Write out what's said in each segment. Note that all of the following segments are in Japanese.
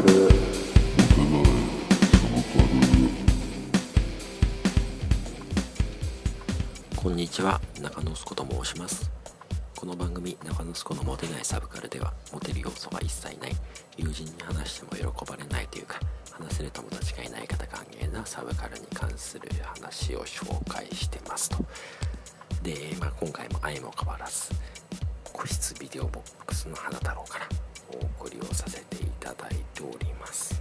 カルこんにちは。中野すこと申します。この番組中野すこのモテないサブカルではモテる要素が一切ない。友人に話しても喜ばれないというか話せる友達がいない方歓迎なサブカルに関する話を紹介してますと。で、まあ、今回も相も変わらず個室ビデオボックスの花太郎からお送りをさせていただいております。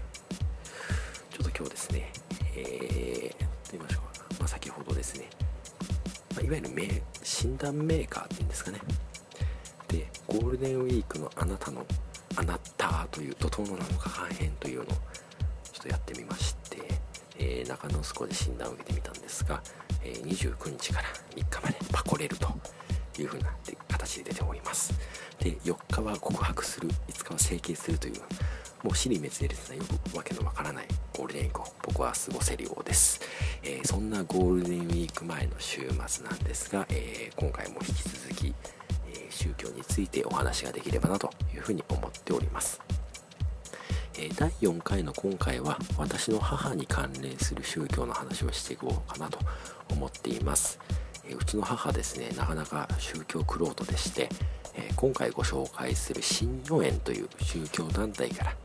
ちょっと今日ですねえー、と言いましょうか、まあ、先ほどですね、まあ、いわゆる診断メーカーっていうんですかね。でゴールデンウィークのあなたのあなたという怒涛の7日間編というのをちょっとやってみまして、えー、中野スコで診断を受けてみたんですが、えー、29日から3日までパコれると。いうふうな形で出ております。で4日は告白する5日は整形するというもう死に滅裂なよくわけのわからないゴールデンウィークを僕は過ごせるようです、えー、そんなゴールデンウィーク前の週末なんですが、えー、今回も引き続き、えー、宗教についてお話ができればなというふうに思っております。第4回の今回は私の母に関連する宗教の話をしていこうかなと思っています、うちの母ですねなかなか宗教クロートでして、え今回ご紹介する新如園という宗教団体から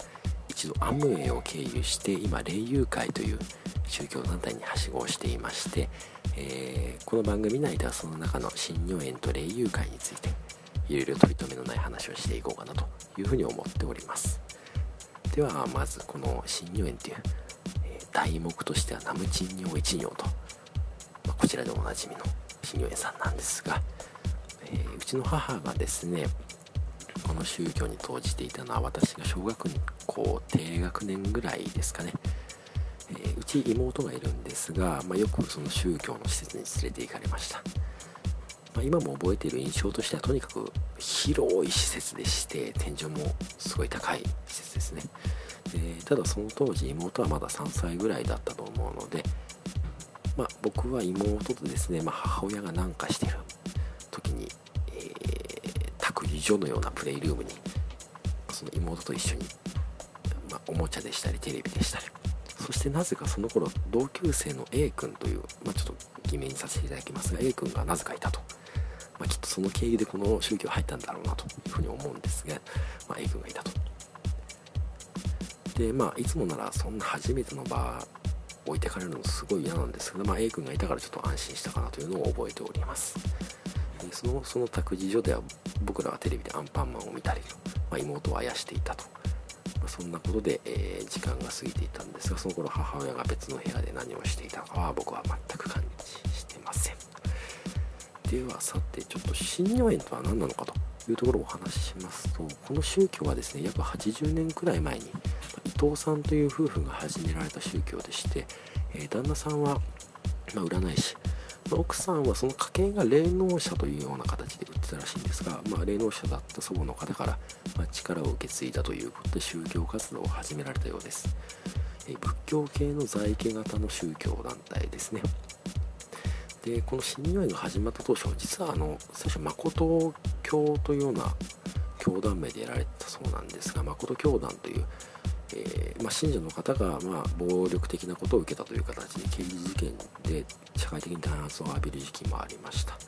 一度アムウェイを経由して今霊友会という宗教団体にはしごをしていまして、えー、この番組内ではその中の新如園と霊友会についていろいろ取り留めのない話をしていこうかなというふうに思っております。ではまずこの新如園という、えー、題目としてはナムチンニョ一尿と、まあ、こちらでおなじみのさんなんですが、えー、うちの母がですねこの宗教に投じていたのは私が小学校低学年ぐらいですかね、えー、うち妹がいるんですが、まあ、よくその宗教の施設に連れて行かれました、まあ、今も覚えている印象としてはとにかく広い施設でして天井もすごい高い施設ですね。でただその当時妹はまだ3歳ぐらいだったと思うので、まあ、僕は妹とですね、まあ、母親が何かしてる時に、えー、託児所のようなプレイルームにその妹と一緒に、まあ、おもちゃでしたりテレビでしたり。そしてなぜかその頃同級生の A 君という、まあ、ちょっと偽名にさせていただきますが A 君がなぜかいたと、まあ、きっとその経由でこの宗教入ったんだろうなというふうに思うんですが、まあ、A 君がいたと。でまあいつもならそんな初めての場置いてかれるのもすごい嫌なんですけど、まあ、A 君がいたからちょっと安心したかなというのを覚えております。でそのその託児所では僕らはテレビでアンパンマンを見たり、まあ、妹をあやしていたと、まあ、そんなことで、えー、時間が過ぎていたんですがその頃母親が別の部屋で何をしていたかは僕は全く感知してません。ではさてちょっと新如園とは何なのかというところをお話ししますとこの宗教はですね約80年くらい前に藤さんという夫婦が始められた宗教でして、えー、旦那さんは、まあ、占い師。奥さんはその家系が霊能者というような形で売ってたらしいんですが、まあ、霊能者だった祖母の方から、ま、力を受け継いだということで宗教活動を始められたようです、えー、仏教系の在家型の宗教団体ですね。でこの新如園が始まった当初実はあの最初誠教というような教団名でやられたそうなんですが誠教団という、えー、まあ、信者の方が、まあ、暴力的なことを受けたという形で刑事事件で社会的に弾圧を浴びる時期もありました、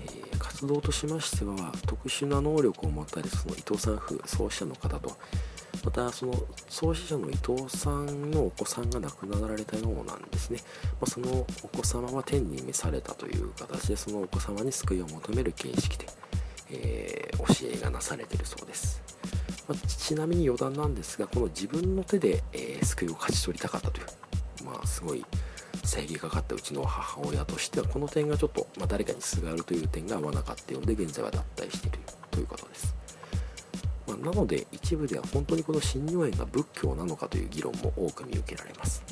えー、活動としましては特殊な能力を持ったりその伊藤さん夫創始者の方とまたその創始者の伊藤さんのお子さんが亡くなられたようなんですね、まあ、そのお子様は天に召されたという形でそのお子様に救いを求める形式で、えー、教えがなされているそうです、まあ、ちなみに余談なんですがこの自分の手で、えー、救いを勝ち取りたかったというまあすごい正義がかったうちの母親としてはこの点がちょっと、まあ、誰かにすがるという点が合わなかったようで現在は脱退しているということです。まあ、なので一部では本当にこの新如園が仏教なのかという議論も多く見受けられます、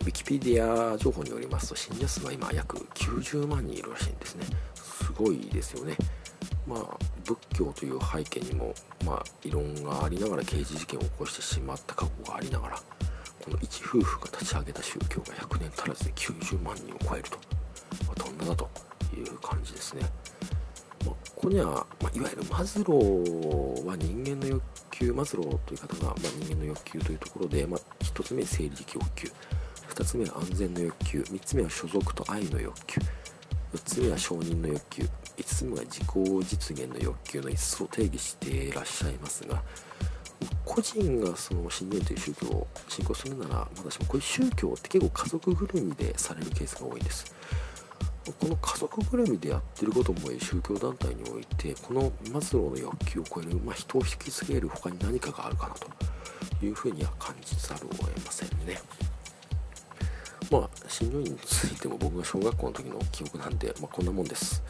ウィキペディア情報によりますと信者数は今約90万人いるらしいんですね。すごいですよね。まあ仏教という背景にもまあ異論がありながら刑事事件を起こしてしまった過去がありながらこの一夫婦が立ち上げた宗教が100年足らずで90万人を超えると、まあ、どんなだという感じですね。まここには、まあ、いわゆるマズローは人間の欲求マズローという方が、まあ、人間の欲求というところで、まあ、1つ目生理的欲求2つ目は安全の欲求。3つ目は所属と愛の欲求。4つ目は承認の欲求。5つ目は自己実現の欲求の5つを定義していらっしゃいますが個人がその信念という宗教を信仰するなら私もこういう宗教って結構家族ぐるみでされるケースが多いんです。この家族ぐるみでやってることも宗教団体においてこのマズローの欲求を超える、まあ、人を引き継げる他に何かがあるかなというふうには感じざるを得ませんね。まあ診療院についても僕が小学校の時の記憶なんで、まあ、こんなもんです。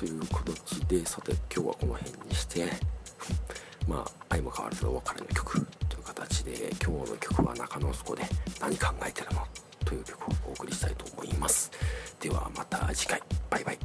という形でさて今日はこの辺にしてまあ相も変わらずお別れの曲という形で今日の曲は中野底で何考えてるのという曲をお送りしたいと思います。ではまた次回。バイバイ。